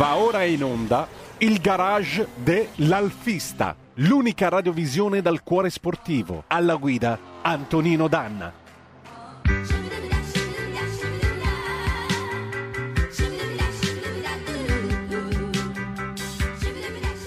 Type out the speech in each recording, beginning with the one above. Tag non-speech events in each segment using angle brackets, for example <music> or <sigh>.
Va ora in onda il garage dell'Alfista, l'unica radiovisione dal cuore sportivo. Alla guida Antonino Danna.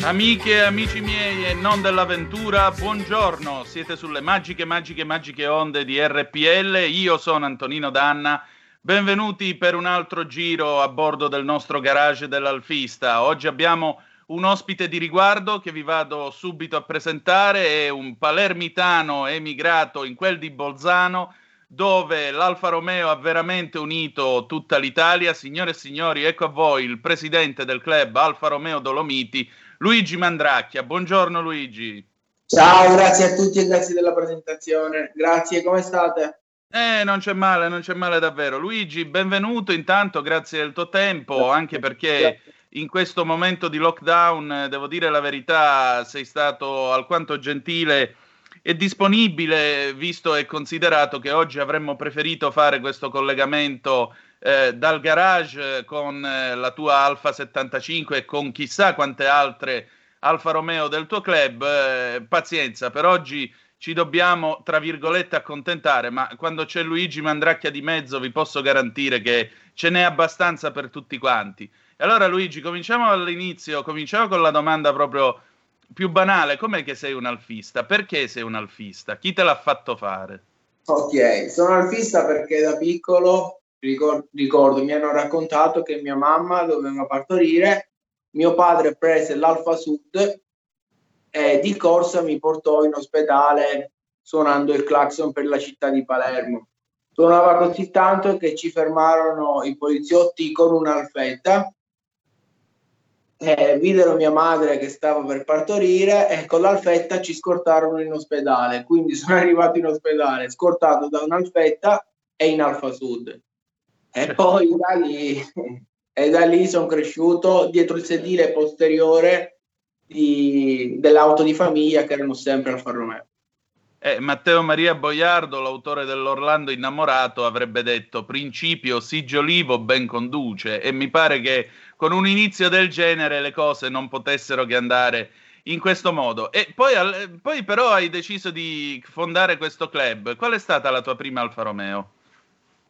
Amiche e amici miei e non dell'avventura, buongiorno. Siete sulle magiche, magiche, magiche onde di RPL. Io sono Antonino Danna. Benvenuti per un altro giro a bordo del nostro garage dell'Alfista. Oggi abbiamo un ospite di riguardo che vi vado subito a presentare, è un palermitano emigrato in quel di Bolzano, dove l'Alfa Romeo ha veramente unito tutta l'Italia. Signore e signori, ecco a voi il presidente del club Alfa Romeo Dolomiti, Luigi Mandracchia. Buongiorno Luigi. Ciao, grazie a tutti e grazie della presentazione. Grazie, come state? Eh, non c'è male, non c'è male davvero. Luigi, benvenuto intanto, grazie del tuo tempo, anche perché in questo momento di lockdown, devo dire la verità, sei stato alquanto gentile e disponibile, visto e considerato che oggi avremmo preferito fare questo collegamento eh, dal garage con eh, la tua Alfa 75 e con chissà quante altre Alfa Romeo del tuo club. Eh, pazienza, per oggi ci dobbiamo, tra virgolette, accontentare, ma quando c'è Luigi Mandracchia di mezzo vi posso garantire che ce n'è abbastanza per tutti quanti. E allora Luigi, cominciamo all'inizio, cominciamo con la domanda proprio più banale, com'è che sei un alfista? Perché sei un alfista? Chi te l'ha fatto fare? Ok, sono alfista perché da piccolo, ricordo, ricordo mi hanno raccontato che mia mamma doveva partorire, mio padre prese l'Alfa Sud e di corsa mi portò in ospedale suonando il clacson per la città di Palermo. Suonava così tanto che ci fermarono i poliziotti con un'alfetta. Eh, videro mia madre che stava per partorire e con l'alfetta ci scortarono in ospedale. Quindi sono <laughs> arrivato in ospedale scortato da un'alfetta e in Alfa Sud. E poi da lì, <laughs> e da lì sono cresciuto dietro il sedile posteriore di, dell'auto di famiglia che erano sempre Alfa Romeo. Eh, Matteo Maria Boiardo, l'autore dell'Orlando innamorato, avrebbe detto principio Sigiolivo ben conduce e mi pare che con un inizio del genere le cose non potessero che andare in questo modo. E poi, poi però hai deciso di fondare questo club. Qual è stata la tua prima Alfa Romeo?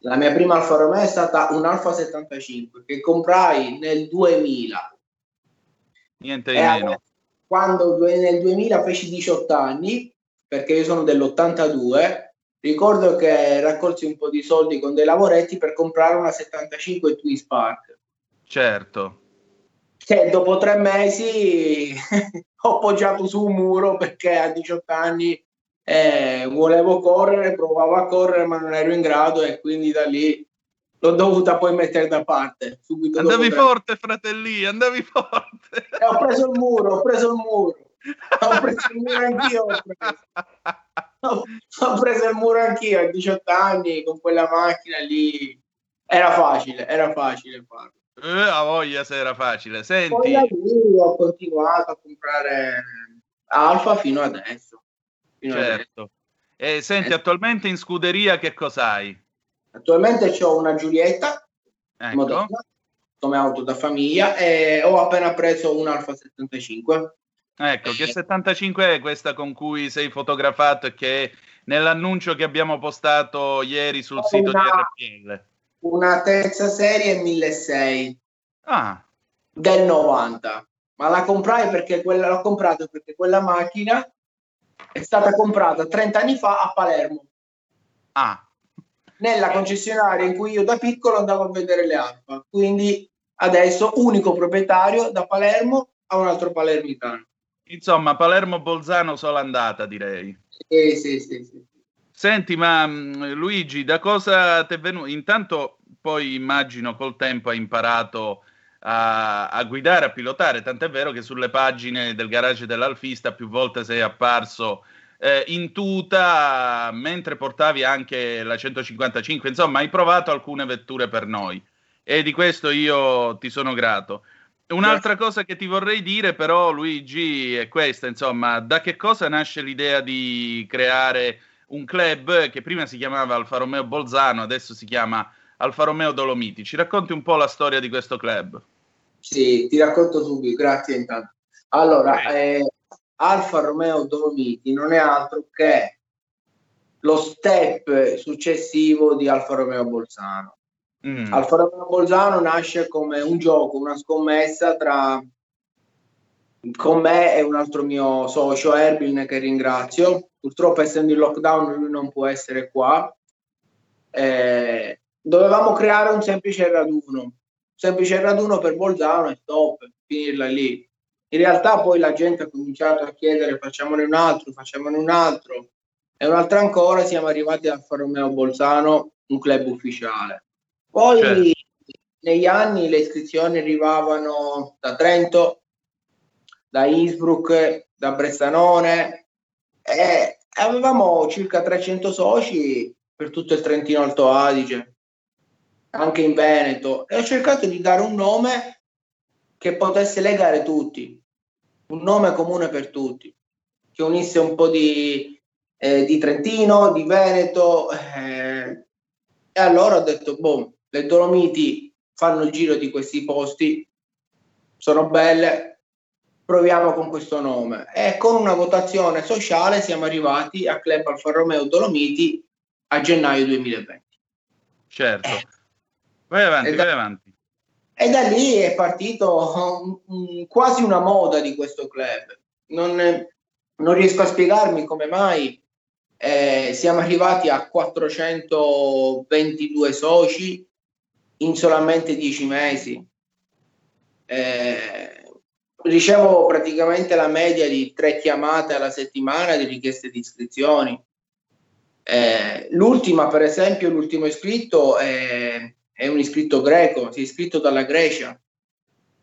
La mia prima Alfa Romeo è stata un Alfa 75 che comprai nel 2000. Niente di meno quando nel 2000 feci 18 anni, perché io sono dell'82, ricordo che raccolsi un po' di soldi con dei lavoretti per comprare una 75 Twin Spark. Certo. Che dopo tre mesi <laughs> ho appoggiato su un muro perché a 18 anni eh, volevo correre, provavo a correre ma non ero in grado e quindi da lì l'ho dovuta poi mettere da parte. Subito andavi forte, fratelli, andavi forte. E ho preso il muro, ho preso il muro. Ho preso il muro anch'io. Ho preso. Ho, preso il muro anch'io a 18 anni con quella macchina lì. Era facile, era facile farlo. Eh, a voglia se era facile. Senti. Poi ho continuato a comprare Alfa fino adesso. Fino certo. Adesso. E senti, eh. attualmente in scuderia che cos'hai? Attualmente ho una Giulietta ecco. Moderna, come auto da famiglia e ho appena preso un Alfa 75. Ecco, che 75 è questa con cui sei fotografato e che nell'annuncio che abbiamo postato ieri sul ho sito una, di RPL? Una terza serie 1600 ah. del 90, ma la comprai perché quella l'ho comprata perché quella macchina è stata comprata 30 anni fa a Palermo. Ah, nella concessionaria in cui io da piccolo andavo a vedere le Alfa. Quindi adesso unico proprietario da Palermo a un altro palermitano. Insomma, Palermo-Bolzano sola andata, direi. Sì, sì, sì, sì. Senti, ma mm, Luigi, da cosa ti è venuto? Intanto poi immagino col tempo hai imparato a, a, guidare, a pilotare, tant'è vero che sulle pagine del garage dell'Alfista più volte sei apparso eh, in tuta mentre portavi anche la 155, insomma hai provato alcune vetture per noi e di questo io ti sono grato. Un'altra cosa che ti vorrei dire però Luigi è questa, insomma, da che cosa nasce l'idea di creare un club che prima si chiamava Alfa Romeo Bolzano, adesso si chiama Alfa Romeo Dolomiti. Ci racconti un po' la storia di questo club? Sì, ti racconto subito, grazie intanto. Allora, eh, Alfa Romeo Dolomiti non è altro che lo step successivo di Alfa Romeo Bolzano. Mm. Alfa Romeo Bolzano nasce come un gioco, una scommessa tra con me e un altro mio socio, Erbil, che ringrazio. Purtroppo, essendo in lockdown, lui non può essere qua. Eh, dovevamo creare un semplice raduno, semplice raduno per Bolzano e stop, finirla lì. In realtà poi la gente ha cominciato a chiedere facciamone un altro, facciamone un altro e un altro ancora siamo arrivati a Romeo Bolzano, un club ufficiale. Poi certo. negli anni le iscrizioni arrivavano da Trento, da Innsbruck, da Bressanone e avevamo circa 300 soci per tutto il Trentino Alto Adige, anche in Veneto e ho cercato di dare un nome che potesse legare tutti, un nome comune per tutti, che unisse un po' di, eh, di Trentino, di Veneto. Eh, e allora ho detto, boh, le Dolomiti fanno il giro di questi posti, sono belle, proviamo con questo nome. E con una votazione sociale siamo arrivati a Club Alfa Romeo Dolomiti a gennaio 2020. Certo. Eh. Vai avanti, vai avanti. E da lì è partito quasi una moda di questo club. Non, non riesco a spiegarmi come mai eh, siamo arrivati a 422 soci in solamente 10 mesi. Eh, ricevo praticamente la media di tre chiamate alla settimana di richieste di iscrizioni. Eh, l'ultima, per esempio, l'ultimo iscritto è è un iscritto greco, si è iscritto dalla Grecia.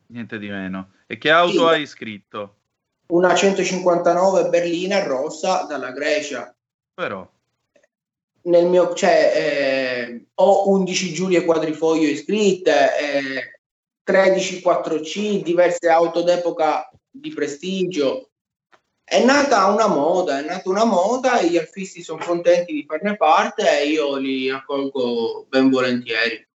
Niente di meno. E che auto sì. hai iscritto? Una 159 berlina rossa dalla Grecia. Però. Nel mio, cioè, eh, ho 11 Giulie quadrifoglio iscritte, eh, 13 4C, diverse auto d'epoca di prestigio. È nata una moda, è nata una moda e gli alfisti sono contenti di farne parte e io li accolgo ben volentieri.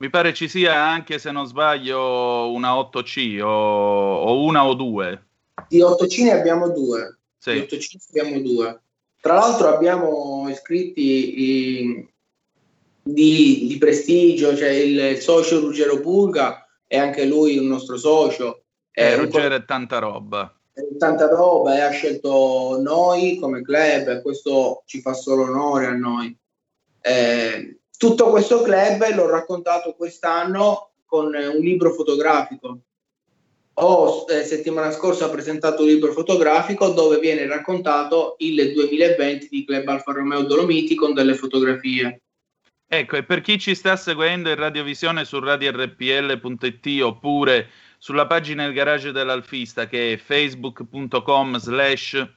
Mi pare ci sia anche, se non sbaglio, una 8C o, o una o due. Di 8C ne abbiamo due. Sì. Di 8C ne abbiamo due. Tra l'altro abbiamo iscritti i, di, di, prestigio, cioè il socio Ruggero Pulga è anche lui un nostro socio. Eh, Ruggero è tanta roba. È tanta roba e ha scelto noi come club e questo ci fa solo onore a noi. Eh, tutto questo club l'ho raccontato quest'anno con un libro fotografico. Ho eh, settimana scorsa presentato un libro fotografico dove viene raccontato il 2020 di Club Alfa Romeo Dolomiti con delle fotografie. Ecco, e per chi ci sta seguendo in radiovisione su radiorpl.it oppure sulla pagina Il Garage dell'Alfista che è facebook.com slash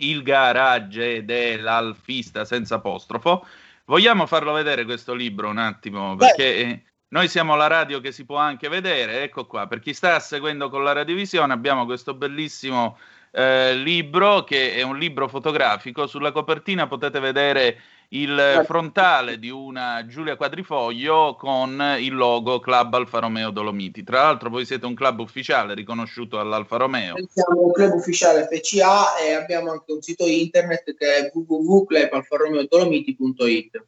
il garage dell'Alfista senza apostrofo, Vogliamo farlo vedere questo libro un attimo? Perché Beh. noi siamo la radio che si può anche vedere. Ecco qua, per chi sta seguendo con la radiovisione abbiamo questo bellissimo eh, libro che è un libro fotografico. Sulla copertina potete vedere il frontale di una Giulia Quadrifoglio con il logo Club Alfa Romeo Dolomiti. Tra l'altro voi siete un club ufficiale riconosciuto all'Alfa Romeo. Siamo un club ufficiale FCA e abbiamo anche un sito internet che è www.clubalfaromeodolomiti.it.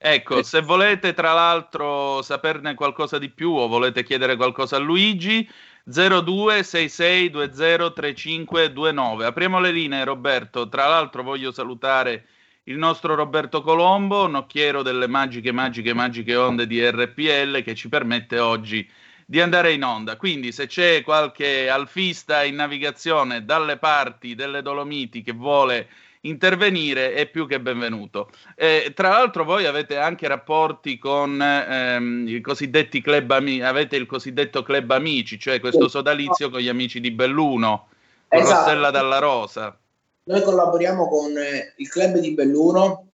Ecco, se volete tra l'altro saperne qualcosa di più o volete chiedere qualcosa a Luigi, 0266203529. Apriamo le linee Roberto, tra l'altro voglio salutare il nostro Roberto Colombo, nocchiero delle magiche, magiche, magiche onde di RPL che ci permette oggi di andare in onda. Quindi se c'è qualche alfista in navigazione dalle parti delle Dolomiti che vuole intervenire è più che benvenuto. Eh, tra l'altro voi avete anche rapporti con ehm, i cosiddetti club amici, avete il cosiddetto club amici, cioè questo sodalizio con gli amici di Belluno, con esatto. Rossella Dalla Rosa. Noi collaboriamo con eh, il club di Belluno,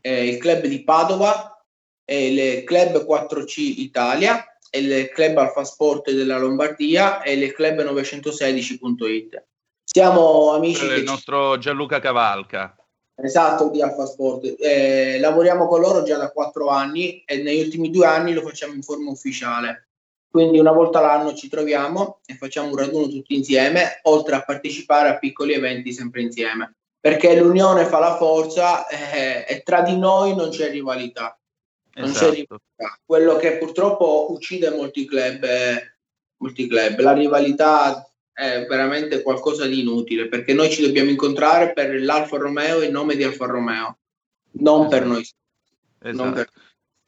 eh, il club di Padova, eh, il club 4C Italia, il club Alfa Sport della Lombardia e il club 916.it. Siamo amici. Il nostro Gianluca Cavalca. Esatto, di Alfa Sport. Eh, lavoriamo con loro già da quattro anni e negli ultimi due anni lo facciamo in forma ufficiale. Quindi una volta l'anno ci troviamo e facciamo un raduno tutti insieme, oltre a partecipare a piccoli eventi sempre insieme, perché l'unione fa la forza eh, e tra di noi non c'è rivalità. Non esatto. c'è rivalità. Quello che purtroppo uccide molti club, eh, molti club, la rivalità è veramente qualcosa di inutile, perché noi ci dobbiamo incontrare per l'Alfa Romeo in nome di Alfa Romeo, non esatto. per noi. Esatto. Non per...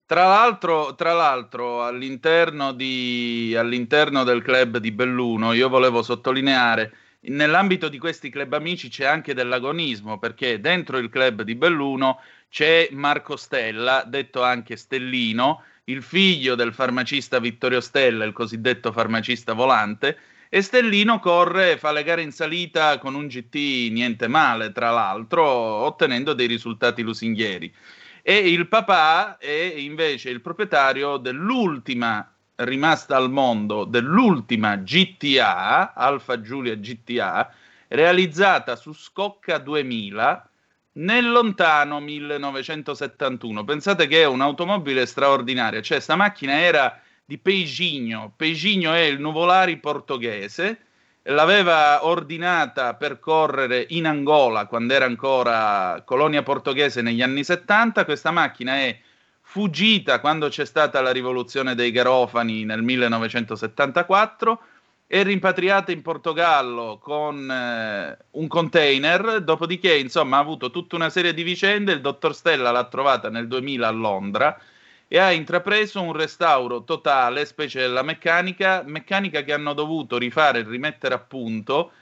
Tra l'altro, tra l'altro all'interno, di, all'interno del club di Belluno, io volevo sottolineare, nell'ambito di questi club amici c'è anche dell'agonismo, perché dentro il club di Belluno c'è Marco Stella, detto anche Stellino, il figlio del farmacista Vittorio Stella, il cosiddetto farmacista volante, e Stellino corre, fa le gare in salita con un GT niente male, tra l'altro, ottenendo dei risultati lusinghieri e il papà è invece il proprietario dell'ultima rimasta al mondo, dell'ultima GTA, Alfa Giulia GTA, realizzata su Scocca 2000 nel lontano 1971. Pensate che è un'automobile straordinaria, cioè sta macchina era di Peiginho, Peiginho è il nuvolari portoghese, l'aveva ordinata per correre in Angola quando era ancora colonia portoghese negli anni 70. Questa macchina è fuggita quando c'è stata la rivoluzione dei Garofani nel 1974 è rimpatriata in Portogallo con eh, un container, dopodiché insomma ha avuto tutta una serie di vicende, il dottor Stella l'ha trovata nel 2000 a Londra e ha intrapreso un restauro totale, specie della meccanica, meccanica che hanno dovuto rifare e rimettere a punto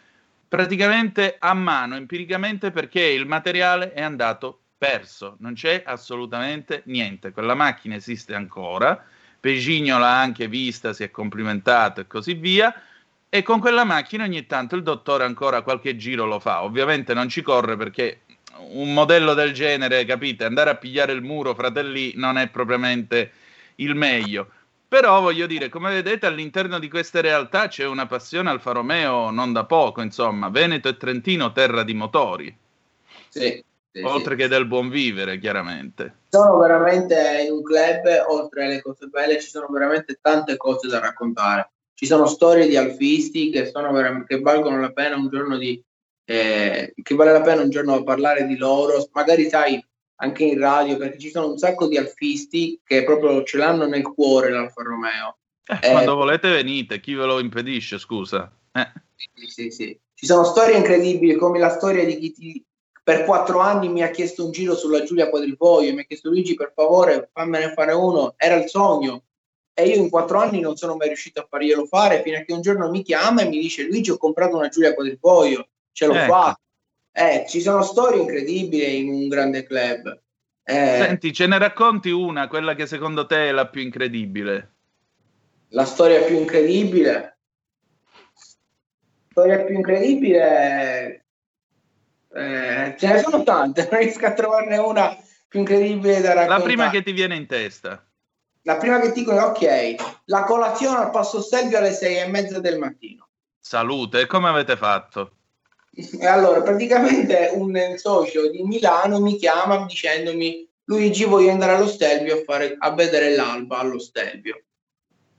praticamente a mano, empiricamente, perché il materiale è andato perso, non c'è assolutamente niente. Quella macchina esiste ancora, Pegigno l'ha anche vista, si è complimentato e così via. E con quella macchina ogni tanto il dottore ancora qualche giro lo fa. Ovviamente non ci corre perché un modello del genere, capite, andare a pigliare il muro, fratelli, non è propriamente il meglio. Però voglio dire, come vedete, all'interno di queste realtà c'è una passione Alfa Romeo non da poco, insomma, Veneto e Trentino, terra di motori. Sì. Sì, oltre sì. che del buon vivere, chiaramente. Sono veramente in un club, oltre alle cose belle, ci sono veramente tante cose da raccontare. Ci sono storie di alfisti che, che valgono la pena un giorno di, eh, che vale la pena un giorno parlare di loro, magari sai anche in radio, perché ci sono un sacco di alfisti che proprio ce l'hanno nel cuore l'Alfa Romeo. Eh, eh, quando volete venite, chi ve lo impedisce, scusa? Eh. Sì, sì, sì. Ci sono storie incredibili, come la storia di chi ti, per quattro anni mi ha chiesto un giro sulla Giulia Quadrifoglio, mi ha chiesto Luigi per favore fammene fare uno, era il sogno. E io in quattro anni non sono mai riuscito a farglielo fare, fino a che un giorno mi chiama e mi dice Luigi ho comprato una Giulia Quadrifoglio ce l'ho ecco. fatta. Eh, ci sono storie incredibili in un grande club. Eh, Senti, ce ne racconti una, quella che secondo te è la più incredibile? La storia più incredibile? Storia più incredibile? Eh, ce ne sono tante, <laughs> non riesco a trovarne una più incredibile da raccontare. La prima che ti viene in testa? La prima che ti dico è ok, la colazione al Passo Stelvio alle sei e mezza del mattino. Salute, come avete fatto? E allora, praticamente un socio di Milano mi chiama dicendomi Luigi voglio andare allo Stelvio a, fare, a vedere l'alba allo Stelvio.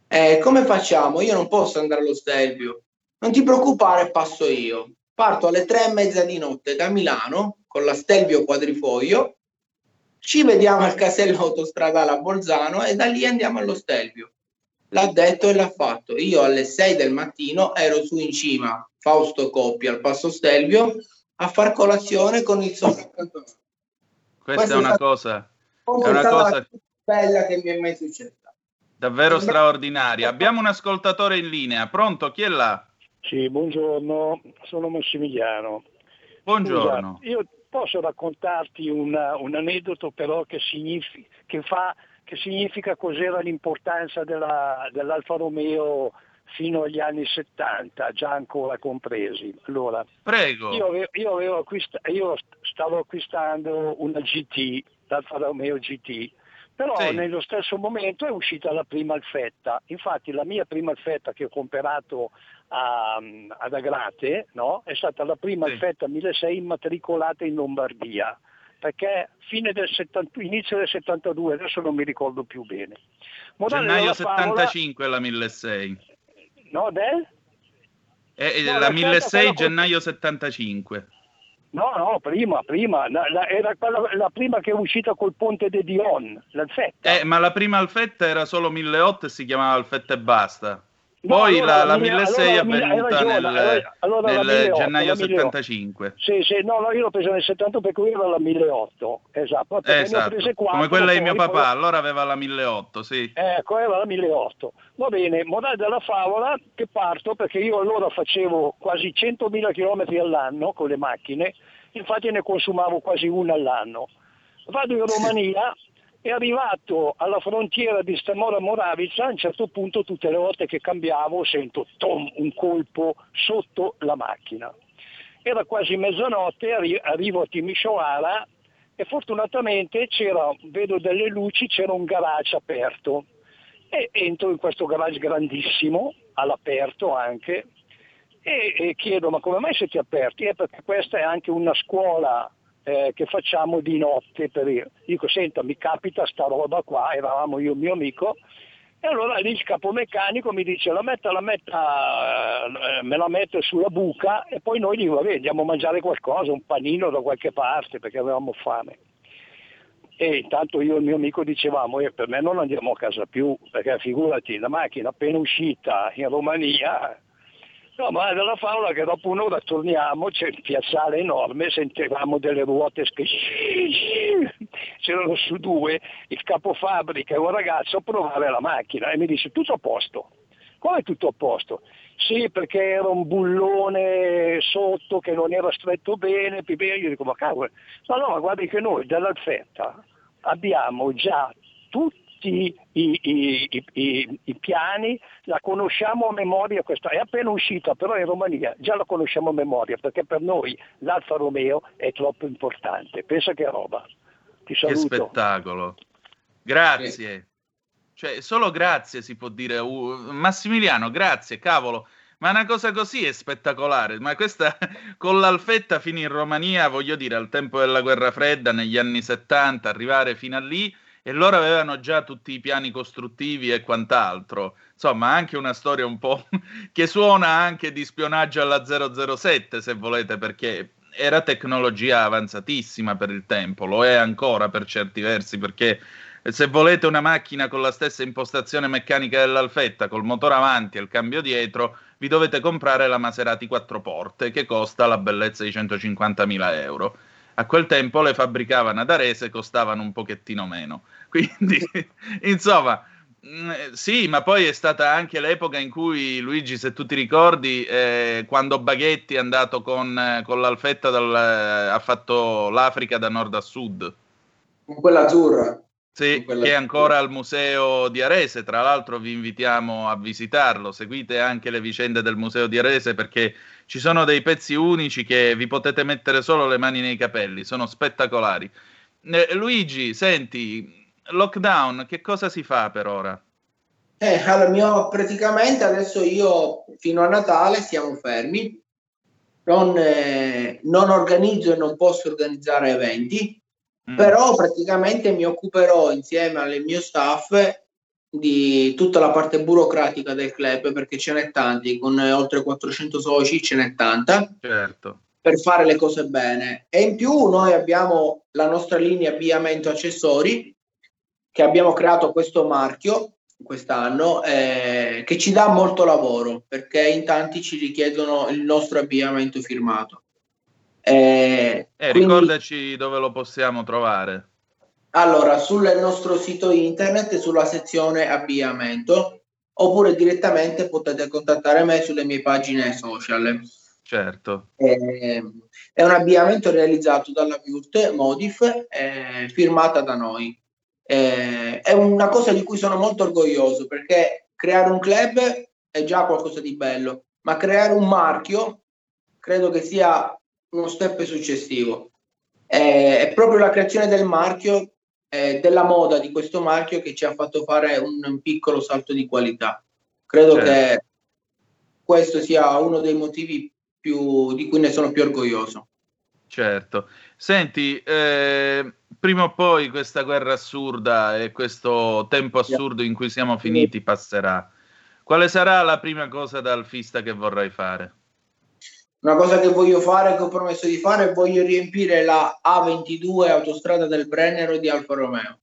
Eh, come facciamo? Io non posso andare allo Stelvio. Non ti preoccupare, passo io. Parto alle tre e mezza di notte da Milano con la Stelvio Quadrifoglio. Ci vediamo al casello autostradale a Bolzano e da lì andiamo allo Stelvio. L'ha detto e l'ha fatto. Io alle 6 del mattino ero su in cima Fausto Coppia al Passo Stelvio a far colazione con il socio Questa, Questa è una cosa, è una cosa bella che mi è mai successa. Davvero straordinaria. Abbiamo un ascoltatore in linea. Pronto? Chi è là? Sì, buongiorno, sono Massimiliano. Buongiorno. Scusa, io posso raccontarti una, un aneddoto però che, significa, che, fa, che significa cos'era l'importanza della, dell'Alfa Romeo fino agli anni 70, già ancora compresi. Allora, Prego. Io, avevo, io, avevo acquist- io stavo acquistando una GT, l'Alfa Romeo GT, però sì. nello stesso momento è uscita la prima alfetta. Infatti la mia prima alfetta che ho comprato a, ad Agrate no? è stata la prima sì. alfetta 1600 immatricolata in Lombardia perché fine del 70, inizio del 72, adesso non mi ricordo più bene. Morale Gennaio 75 favola, la 1600. No, del? Eh, no, la 1600 gennaio 75. No, no, prima, prima, la, la, era quella, la prima che è uscita col ponte de Dion, l'Alfetta. Eh, ma la prima Alfetta era solo 1800 e si chiamava Alfetta e basta. Poi allora, la, la 1600 allora, è avvenuta nel, allora, nel gennaio 75. Sì, sì, no, no, io l'ho presa nel 70 per cui era la 1800, esatto. esatto. 4, come quella di mio papà, poi... allora aveva la 1800, sì. Ecco, era la 1800. Va bene, morale della favola che parto perché io allora facevo quasi 100.000 km all'anno con le macchine, infatti ne consumavo quasi una all'anno. Vado in Romania è arrivato alla frontiera di Stamora Moravica, a un certo punto tutte le volte che cambiavo sento tom, un colpo sotto la macchina. Era quasi mezzanotte, arri- arrivo a Timisoara e fortunatamente vedo delle luci, c'era un garage aperto e entro in questo garage grandissimo, all'aperto anche, e, e chiedo ma come mai siete aperti? Eh, perché questa è anche una scuola eh, che facciamo di notte. Per io. Dico, senta, mi capita sta roba qua, eravamo io e mio amico, e allora lì il capomeccanico mi dice la metta, la metta, eh, me la mette sulla buca e poi noi dico, vabbè, andiamo a mangiare qualcosa, un panino da qualche parte perché avevamo fame. E intanto io e il mio amico dicevamo, eh, per me non andiamo a casa più, perché figurati, la macchina appena uscita in Romania No, ma dalla favola che dopo un'ora torniamo, c'è il piazzale enorme, sentivamo delle ruote che c'erano su due, il capofabbrica e un ragazzo a provare la macchina e mi dice tutto a posto. Come tutto a posto? Sì, perché era un bullone sotto che non era stretto bene, io dico ma cavolo, no no, ma guardi che noi dall'Alfetta abbiamo già tutti tutti i, i, i, i, piani, la conosciamo a memoria, questa è appena uscita però in Romania, già la conosciamo a memoria perché per noi l'Alfa Romeo è troppo importante, pensa che roba. Ti saluto. Che spettacolo. Grazie. Cioè, solo grazie si può dire. Uh, Massimiliano, grazie, cavolo. Ma una cosa così è spettacolare. Ma questa <laughs> con l'Alfetta fino in Romania, voglio dire, al tempo della guerra fredda, negli anni 70, arrivare fino a lì e loro avevano già tutti i piani costruttivi e quant'altro. Insomma, anche una storia un po' <laughs> che suona anche di spionaggio alla 007, se volete, perché era tecnologia avanzatissima per il tempo, lo è ancora per certi versi, perché se volete una macchina con la stessa impostazione meccanica dell'Alfetta, col motore avanti e il cambio dietro, vi dovete comprare la Maserati 4 porte, che costa la bellezza di 150.000 euro a quel tempo le fabbricavano ad Arese costavano un pochettino meno. <laughs> Quindi, insomma, mm, sì, ma poi è stata anche l'epoca in cui Luigi, se tu ti ricordi, eh, quando Baghetti è andato con, con l'Alfetta, dal, ha fatto l'Africa da nord a sud. Con quella azzurra. Sì, che è ancora al museo di Arese, tra l'altro vi invitiamo a visitarlo, seguite anche le vicende del museo di Arese perché ci sono dei pezzi unici che vi potete mettere solo le mani nei capelli, sono spettacolari. Eh, Luigi, senti, lockdown, che cosa si fa per ora? Eh, allora, mio, praticamente adesso io fino a Natale siamo fermi, non, eh, non organizzo e non posso organizzare eventi, Mm. Però praticamente mi occuperò insieme al mio staff di tutta la parte burocratica del club perché ce n'è tanti, con oltre 400 soci ce n'è tanta. Certo. Per fare le cose bene. E in più noi abbiamo la nostra linea abbigliamento accessori che abbiamo creato questo marchio quest'anno eh, che ci dà molto lavoro perché in tanti ci richiedono il nostro abbigliamento firmato. Eh, eh, quindi, ricordaci dove lo possiamo trovare. Allora, sul nostro sito internet, sulla sezione abbigliamento, oppure direttamente potete contattare me sulle mie pagine social. Certo. Eh, è un abbigliamento realizzato dalla Viurt Modif, eh, firmata da noi. Eh, è una cosa di cui sono molto orgoglioso perché creare un club è già qualcosa di bello, ma creare un marchio credo che sia uno step successivo. È proprio la creazione del marchio, della moda di questo marchio che ci ha fatto fare un, un piccolo salto di qualità. Credo certo. che questo sia uno dei motivi più, di cui ne sono più orgoglioso. Certo. Senti, eh, prima o poi questa guerra assurda e questo tempo assurdo in cui siamo finiti passerà. Quale sarà la prima cosa da alfista che vorrai fare? Una cosa che voglio fare, che ho promesso di fare, voglio riempire la A22 autostrada del Brennero di Alfa Romeo.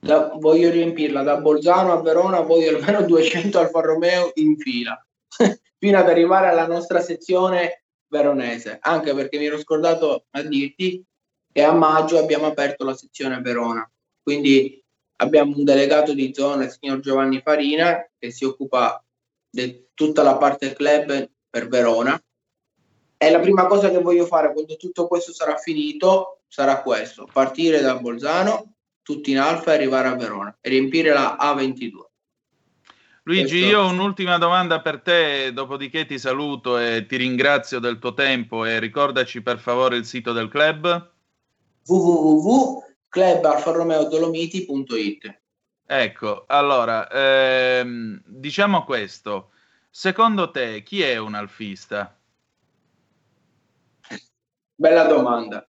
La, voglio riempirla da Bolzano a Verona, voglio almeno 200 Alfa Romeo in fila, <laughs> fino ad arrivare alla nostra sezione veronese, anche perché mi ero scordato a dirti che a maggio abbiamo aperto la sezione Verona, quindi abbiamo un delegato di zona, il signor Giovanni Farina, che si occupa di tutta la parte club per Verona. E la prima cosa che voglio fare quando tutto questo sarà finito sarà questo, partire da Bolzano, tutti in alfa e arrivare a Verona e riempire la A22. Luigi, io ho un'ultima domanda per te, dopodiché ti saluto e ti ringrazio del tuo tempo e ricordaci per favore il sito del club www.clubalfaromeodolomiti.it Ecco, allora, ehm, diciamo questo, secondo te chi è un alfista? Bella domanda,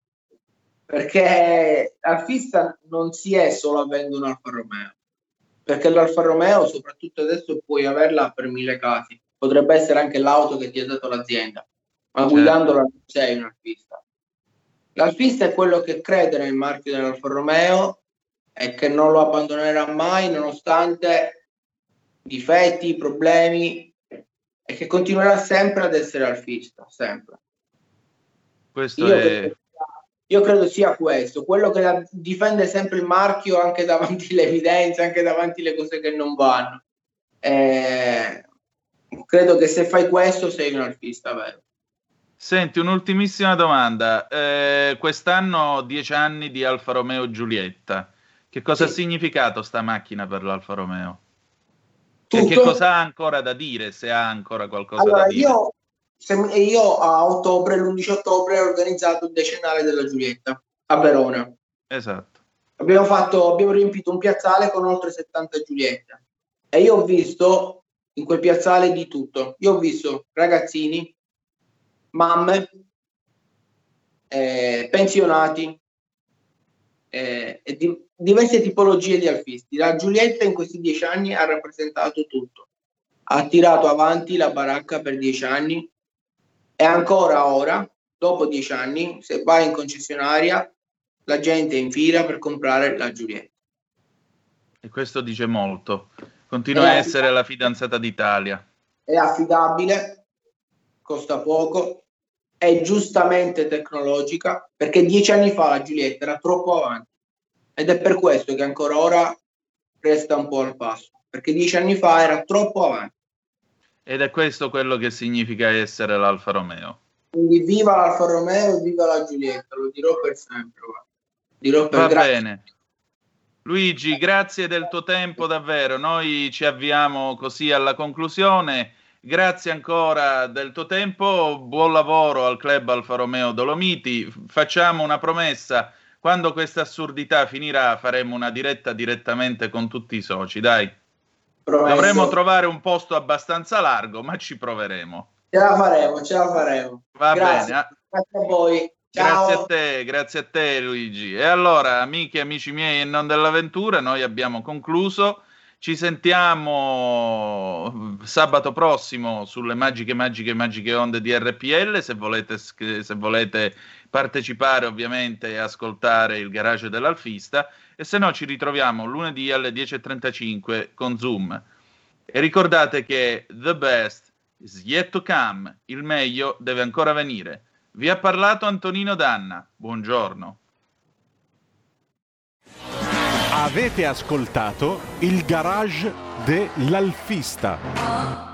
perché alfista non si è solo avendo un Alfa Romeo perché l'Alfa Romeo, soprattutto adesso, puoi averla per mille casi. Potrebbe essere anche l'auto che ti ha dato l'azienda, ma certo. guidandola non sei un alfista. L'alfista è quello che crede nel marchio dell'Alfa Romeo e che non lo abbandonerà mai nonostante difetti, problemi e che continuerà sempre ad essere alfista, sempre. Questo Io è... Io credo sia questo, quello che difende sempre il marchio anche davanti alle evidenze, anche davanti alle cose che non vanno. Eh, credo che se fai questo sei un alfista, vero? Senti, un'ultimissima domanda. Eh, quest'anno dieci anni di Alfa Romeo Giulietta. Che cosa sì. ha significato sta macchina per l'Alfa Romeo? Tutto... E che cosa ha ancora da dire, se ha ancora qualcosa allora, da dire? Io io a ottobre, l'11 ottobre, ho organizzato il decennale della Giulietta a Verona. Esatto. Abbiamo, fatto, abbiamo riempito un piazzale con oltre 70 Giuliette e io ho visto in quel piazzale di tutto. Io ho visto ragazzini, mamme, eh, pensionati eh, e di, diverse tipologie di alfisti. La Giulietta in questi dieci anni ha rappresentato tutto. Ha tirato avanti la baracca per dieci anni, e ancora ora, dopo dieci anni, se vai in concessionaria, la gente è in fila per comprare la Giulietta. E questo dice molto. Continua a essere la fidanzata d'Italia. È affidabile, costa poco, è giustamente tecnologica, perché dieci anni fa la Giulietta era troppo avanti. Ed è per questo che ancora ora resta un po' al passo, perché dieci anni fa era troppo avanti. Ed è questo quello che significa essere l'Alfa Romeo. Quindi viva l'Alfa Romeo e viva la Giulietta, lo dirò per sempre. Dirò per Va grazie. bene. Luigi, grazie del tuo tempo davvero. Noi ci avviamo così alla conclusione. Grazie ancora del tuo tempo, buon lavoro al club Alfa Romeo Dolomiti. Facciamo una promessa, quando questa assurdità finirà faremo una diretta direttamente con tutti i soci, dai. Promesso. Dovremmo trovare un posto abbastanza largo, ma ci proveremo. Ce la faremo, ce la faremo. Va grazie. bene. Grazie a voi. Ciao. Grazie a te, grazie a te Luigi. E allora, amiche e amici miei e non dell'avventura, noi abbiamo concluso. Ci sentiamo sabato prossimo sulle magiche, magiche, magiche onde di RPL. Se volete, se volete partecipare, ovviamente, e ascoltare il garage dell'Alfista e se no ci ritroviamo lunedì alle 10.35 con Zoom. E ricordate che the best is yet to come, il meglio deve ancora venire. Vi ha parlato Antonino Danna, buongiorno. Avete ascoltato il garage dell'Alfista.